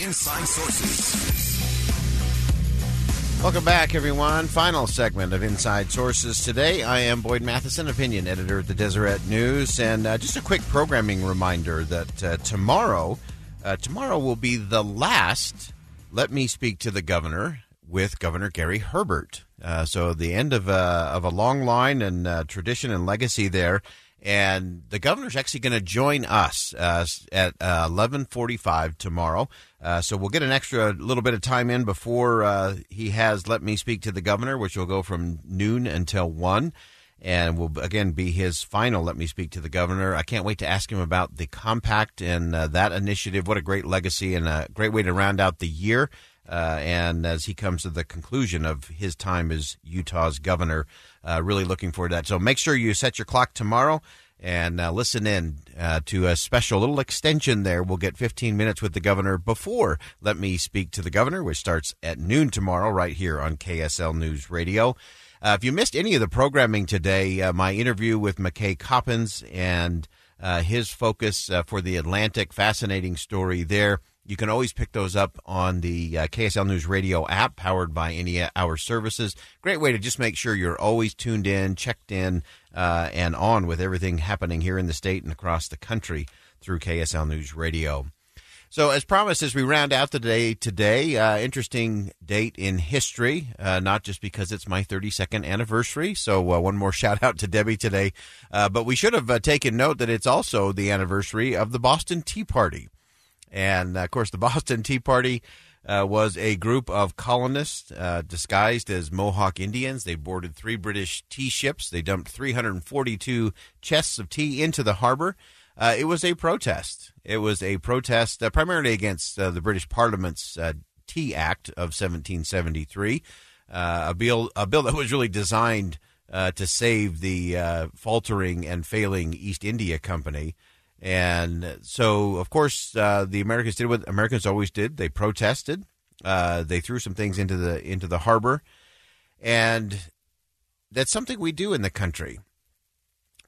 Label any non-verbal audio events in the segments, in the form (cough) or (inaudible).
Inside Sources. Welcome back, everyone. Final segment of Inside Sources today. I am Boyd Matheson, opinion editor at the Deseret News, and uh, just a quick programming reminder that uh, tomorrow, uh, tomorrow will be the last. Let me speak to the governor with Governor Gary Herbert. Uh, so the end of uh, of a long line and uh, tradition and legacy there and the governor's actually going to join us uh, at uh, 11:45 tomorrow. Uh, so we'll get an extra little bit of time in before uh, he has let me speak to the governor, which will go from noon until one, and will again be his final let me speak to the governor. I can't wait to ask him about the compact and uh, that initiative. What a great legacy and a great way to round out the year. Uh, and as he comes to the conclusion of his time as Utah's governor, uh, really looking forward to that. So make sure you set your clock tomorrow and uh, listen in uh, to a special little extension there. We'll get 15 minutes with the governor before Let Me Speak to the Governor, which starts at noon tomorrow right here on KSL News Radio. Uh, if you missed any of the programming today, uh, my interview with McKay Coppins and his focus for the Atlantic, fascinating story there. You can always pick those up on the uh, KSL News Radio app powered by any of our services. Great way to just make sure you're always tuned in, checked in, uh, and on with everything happening here in the state and across the country through KSL News Radio. So, as promised, as we round out the day today, uh, interesting date in history, uh, not just because it's my 32nd anniversary. So, uh, one more (laughs) shout out to Debbie today. Uh, but we should have uh, taken note that it's also the anniversary of the Boston Tea Party. And of course, the (laughs) Boston Tea Party uh, was a group of colonists uh, disguised as Mohawk Indians. They boarded three British tea ships. They dumped 342 chests of tea into the harbor. Uh, it was a protest. It was a protest uh, primarily against uh, the British Parliament's uh, Tea Act of 1773, a bill a bill that was really designed to save the faltering and failing East India Company. And so, of course, uh, the Americans did what Americans always did. They protested. Uh, they threw some things into the into the harbor, and that's something we do in the country.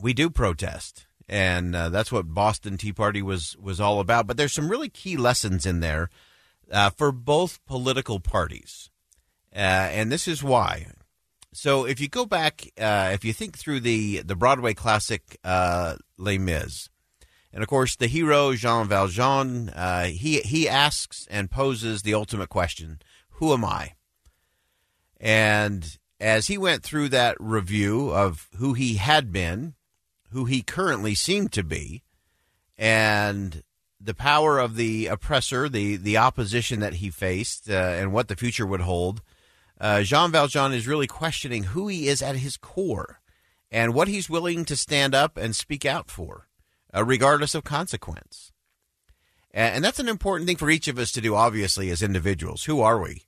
We do protest, and uh, that's what Boston Tea Party was was all about. But there's some really key lessons in there uh, for both political parties, uh, and this is why. So, if you go back, uh, if you think through the the Broadway classic Les Mis and of course, the hero Jean Valjean, uh, he he asks and poses the ultimate question: Who am I? And as he went through that review of who he had been, who he currently seemed to be, and the power of the oppressor, the the opposition that he faced, uh, and what the future would hold, uh, Jean Valjean is really questioning who he is at his core, and what he's willing to stand up and speak out for uh, regardless of consequence. And, and that's an important thing for each of us to do, obviously, as individuals. Who are we?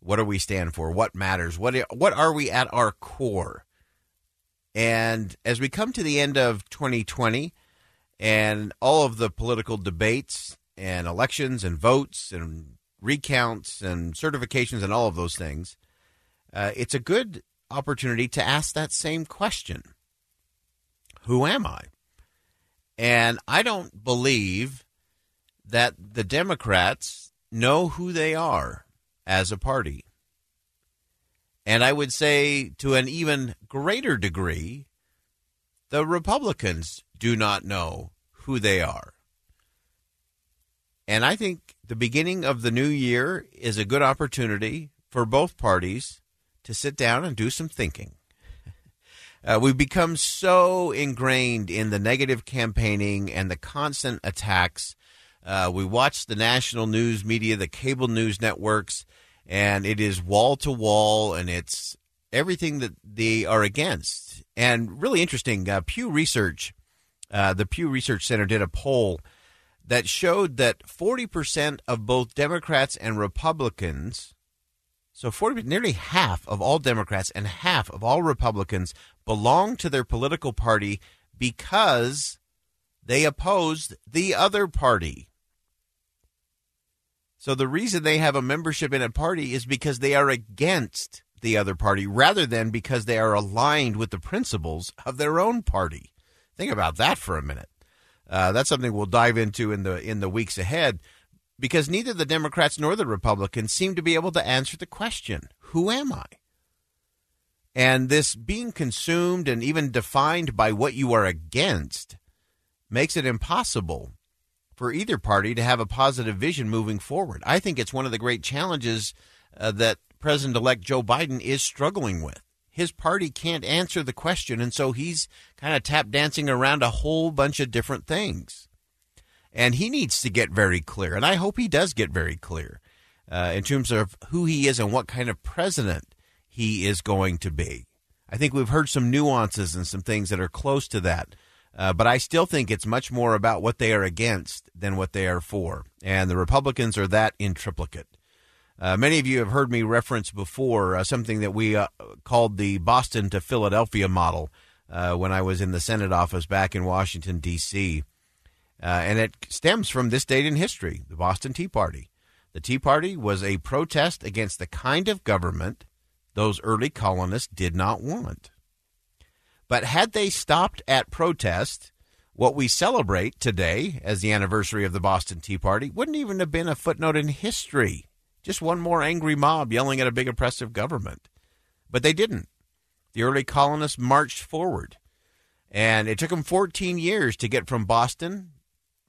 What do we stand for? What matters? What, what are we at our core? And as we come to the end of 2020 and all of the political debates and elections and votes and recounts and certifications and all of those things, uh, it's a good opportunity to ask that same question Who am I? And I don't believe that the Democrats know who they are as a party. And I would say to an even greater degree, the Republicans do not know who they are. And I think the beginning of the new year is a good opportunity for both parties to sit down and do some thinking. Uh, we've become so ingrained in the negative campaigning and the constant attacks. Uh, we watch the national news media, the cable news networks, and it is wall to wall, and it's everything that they are against. And really interesting, uh, Pew Research, uh, the Pew Research Center did a poll that showed that 40% of both Democrats and Republicans, so 40, nearly half of all Democrats and half of all Republicans belong to their political party because they opposed the other party. So the reason they have a membership in a party is because they are against the other party rather than because they are aligned with the principles of their own party. Think about that for a minute. Uh, that's something we'll dive into in the in the weeks ahead because neither the Democrats nor the Republicans seem to be able to answer the question, who am I? And this being consumed and even defined by what you are against makes it impossible for either party to have a positive vision moving forward. I think it's one of the great challenges uh, that President elect Joe Biden is struggling with. His party can't answer the question, and so he's kind of tap dancing around a whole bunch of different things. And he needs to get very clear, and I hope he does get very clear uh, in terms of who he is and what kind of president he is going to be. I think we've heard some nuances and some things that are close to that. Uh, but I still think it's much more about what they are against than what they are for. And the Republicans are that in triplicate. Uh, many of you have heard me reference before uh, something that we uh, called the Boston to Philadelphia model uh, when I was in the Senate office back in Washington, D.C. Uh, and it stems from this date in history the Boston Tea Party. The Tea Party was a protest against the kind of government those early colonists did not want. But had they stopped at protest, what we celebrate today as the anniversary of the Boston Tea Party wouldn't even have been a footnote in history. Just one more angry mob yelling at a big oppressive government. But they didn't. The early colonists marched forward. And it took them 14 years to get from Boston,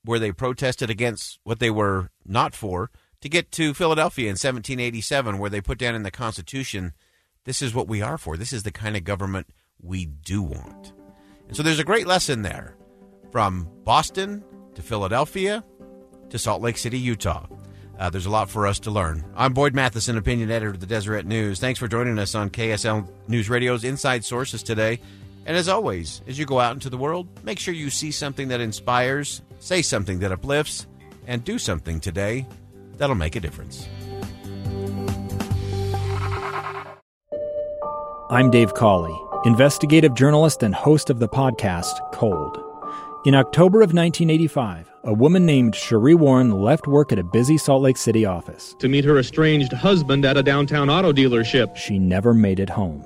where they protested against what they were not for, to get to Philadelphia in 1787, where they put down in the Constitution this is what we are for. This is the kind of government we do want. And so there's a great lesson there from Boston to Philadelphia to Salt Lake City, Utah. Uh, there's a lot for us to learn. I'm Boyd Matheson, opinion editor of the Deseret News. Thanks for joining us on KSL News Radio's Inside Sources today. And as always, as you go out into the world, make sure you see something that inspires, say something that uplifts, and do something today that'll make a difference. I'm Dave Cawley, investigative journalist and host of the podcast Cold. In October of 1985, a woman named Sheree Warren left work at a busy Salt Lake City office to meet her estranged husband at a downtown auto dealership. She never made it home.